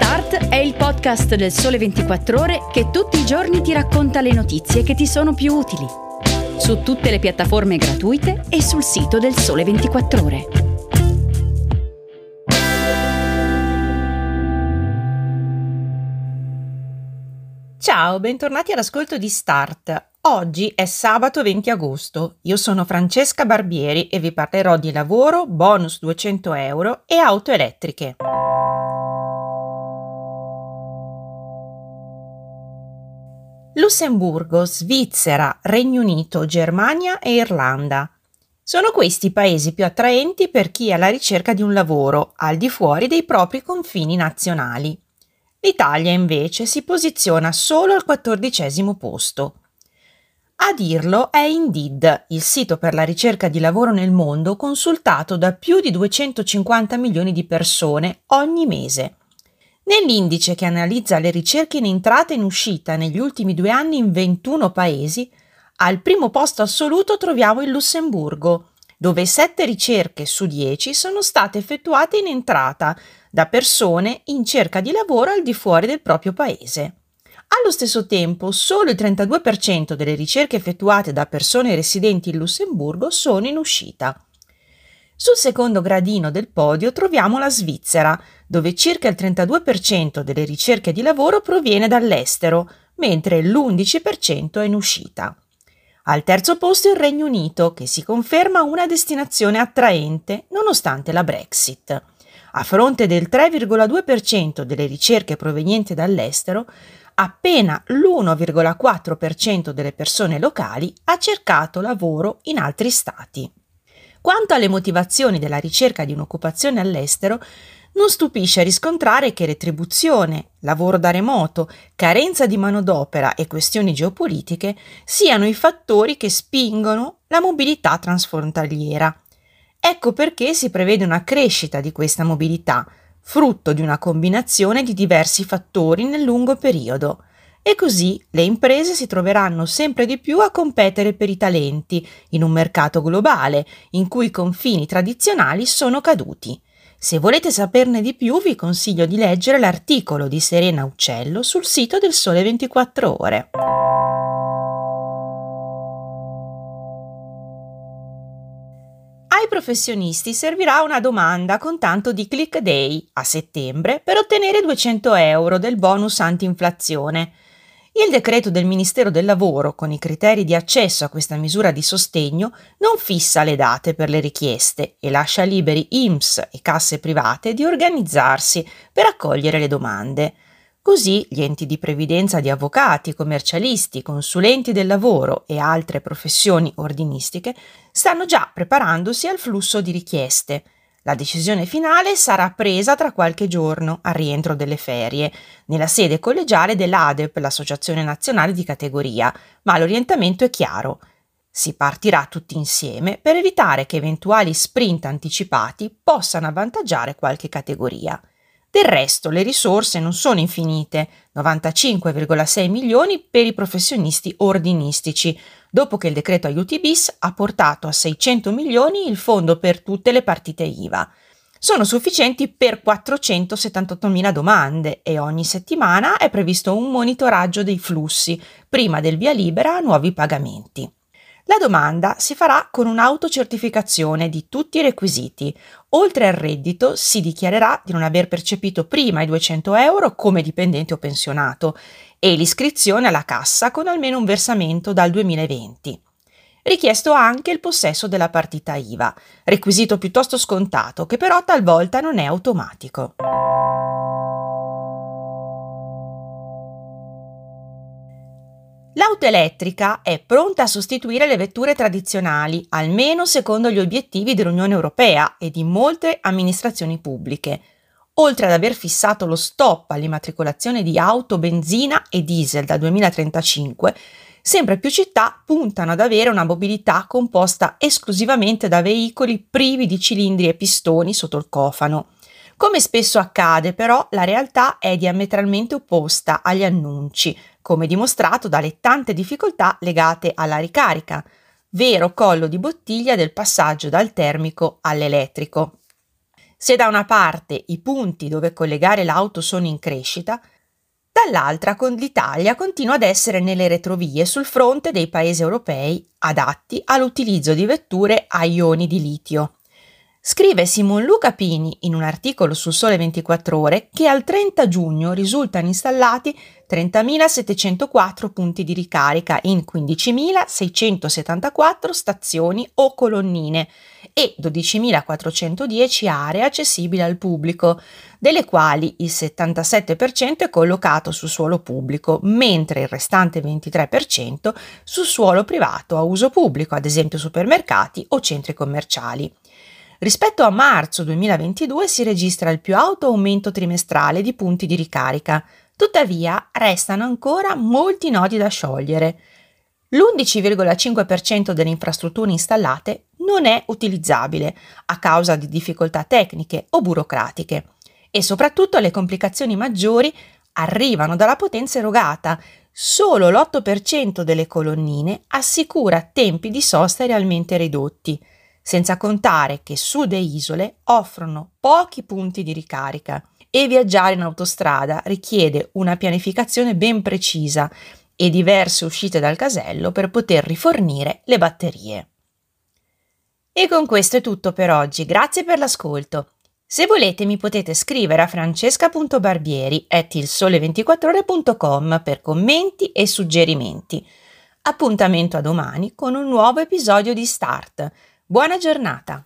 Start è il podcast del Sole 24 Ore che tutti i giorni ti racconta le notizie che ti sono più utili. Su tutte le piattaforme gratuite e sul sito del Sole 24 Ore. Ciao, bentornati all'ascolto di Start. Oggi è sabato 20 agosto. Io sono Francesca Barbieri e vi parlerò di lavoro, bonus 200 euro e auto elettriche. Lussemburgo, Svizzera, Regno Unito, Germania e Irlanda. Sono questi i paesi più attraenti per chi è alla ricerca di un lavoro al di fuori dei propri confini nazionali. L'Italia invece si posiziona solo al quattordicesimo posto. A dirlo è Indeed, il sito per la ricerca di lavoro nel mondo consultato da più di 250 milioni di persone ogni mese. Nell'indice che analizza le ricerche in entrata e in uscita negli ultimi due anni in 21 paesi, al primo posto assoluto troviamo il Lussemburgo, dove 7 ricerche su 10 sono state effettuate in entrata da persone in cerca di lavoro al di fuori del proprio paese. Allo stesso tempo, solo il 32% delle ricerche effettuate da persone residenti in Lussemburgo sono in uscita. Sul secondo gradino del podio troviamo la Svizzera, dove circa il 32% delle ricerche di lavoro proviene dall'estero, mentre l'11% è in uscita. Al terzo posto il Regno Unito, che si conferma una destinazione attraente nonostante la Brexit. A fronte del 3,2% delle ricerche provenienti dall'estero, appena l'1,4% delle persone locali ha cercato lavoro in altri stati. Quanto alle motivazioni della ricerca di un'occupazione all'estero, non stupisce riscontrare che retribuzione, lavoro da remoto, carenza di manodopera e questioni geopolitiche siano i fattori che spingono la mobilità transfrontaliera. Ecco perché si prevede una crescita di questa mobilità, frutto di una combinazione di diversi fattori nel lungo periodo. E così le imprese si troveranno sempre di più a competere per i talenti in un mercato globale in cui i confini tradizionali sono caduti. Se volete saperne di più vi consiglio di leggere l'articolo di Serena Uccello sul sito del Sole 24 ore. Ai professionisti servirà una domanda con tanto di click day a settembre per ottenere 200 euro del bonus anti-inflazione. Il decreto del Ministero del Lavoro, con i criteri di accesso a questa misura di sostegno, non fissa le date per le richieste e lascia liberi IMSS e casse private di organizzarsi per accogliere le domande. Così gli enti di previdenza di avvocati, commercialisti, consulenti del lavoro e altre professioni ordinistiche stanno già preparandosi al flusso di richieste. La decisione finale sarà presa tra qualche giorno, al rientro delle ferie, nella sede collegiale dell'ADEP, l'Associazione Nazionale di Categoria, ma l'orientamento è chiaro. Si partirà tutti insieme per evitare che eventuali sprint anticipati possano avvantaggiare qualche categoria. Del resto le risorse non sono infinite, 95,6 milioni per i professionisti ordinistici, dopo che il decreto aiuti bis ha portato a 600 milioni il fondo per tutte le partite IVA. Sono sufficienti per 478 mila domande e ogni settimana è previsto un monitoraggio dei flussi prima del via libera a nuovi pagamenti. La domanda si farà con un'autocertificazione di tutti i requisiti. Oltre al reddito si dichiarerà di non aver percepito prima i 200 euro come dipendente o pensionato e l'iscrizione alla cassa con almeno un versamento dal 2020. Richiesto anche il possesso della partita IVA, requisito piuttosto scontato che però talvolta non è automatico. L'auto elettrica è pronta a sostituire le vetture tradizionali, almeno secondo gli obiettivi dell'Unione Europea e di molte amministrazioni pubbliche. Oltre ad aver fissato lo stop all'immatricolazione di auto, benzina e diesel dal 2035, sempre più città puntano ad avere una mobilità composta esclusivamente da veicoli privi di cilindri e pistoni sotto il cofano. Come spesso accade, però, la realtà è diametralmente opposta agli annunci, come dimostrato dalle tante difficoltà legate alla ricarica, vero collo di bottiglia del passaggio dal termico all'elettrico. Se da una parte i punti dove collegare l'auto sono in crescita, dall'altra con l'Italia continua ad essere nelle retrovie sul fronte dei paesi europei adatti all'utilizzo di vetture a ioni di litio. Scrive Simon Luca Pini in un articolo sul Sole 24 Ore che al 30 giugno risultano installati 30.704 punti di ricarica in 15.674 stazioni o colonnine e 12.410 aree accessibili al pubblico, delle quali il 77% è collocato su suolo pubblico, mentre il restante 23% su suolo privato a uso pubblico, ad esempio supermercati o centri commerciali. Rispetto a marzo 2022 si registra il più alto aumento trimestrale di punti di ricarica, tuttavia restano ancora molti nodi da sciogliere. L'11,5% delle infrastrutture installate non è utilizzabile a causa di difficoltà tecniche o burocratiche e soprattutto le complicazioni maggiori arrivano dalla potenza erogata. Solo l'8% delle colonnine assicura tempi di sosta realmente ridotti senza contare che sud e isole offrono pochi punti di ricarica e viaggiare in autostrada richiede una pianificazione ben precisa e diverse uscite dal casello per poter rifornire le batterie. E con questo è tutto per oggi, grazie per l'ascolto. Se volete mi potete scrivere a francesca.barbieri at ilsole24ore.com per commenti e suggerimenti. Appuntamento a domani con un nuovo episodio di Start Buona giornata!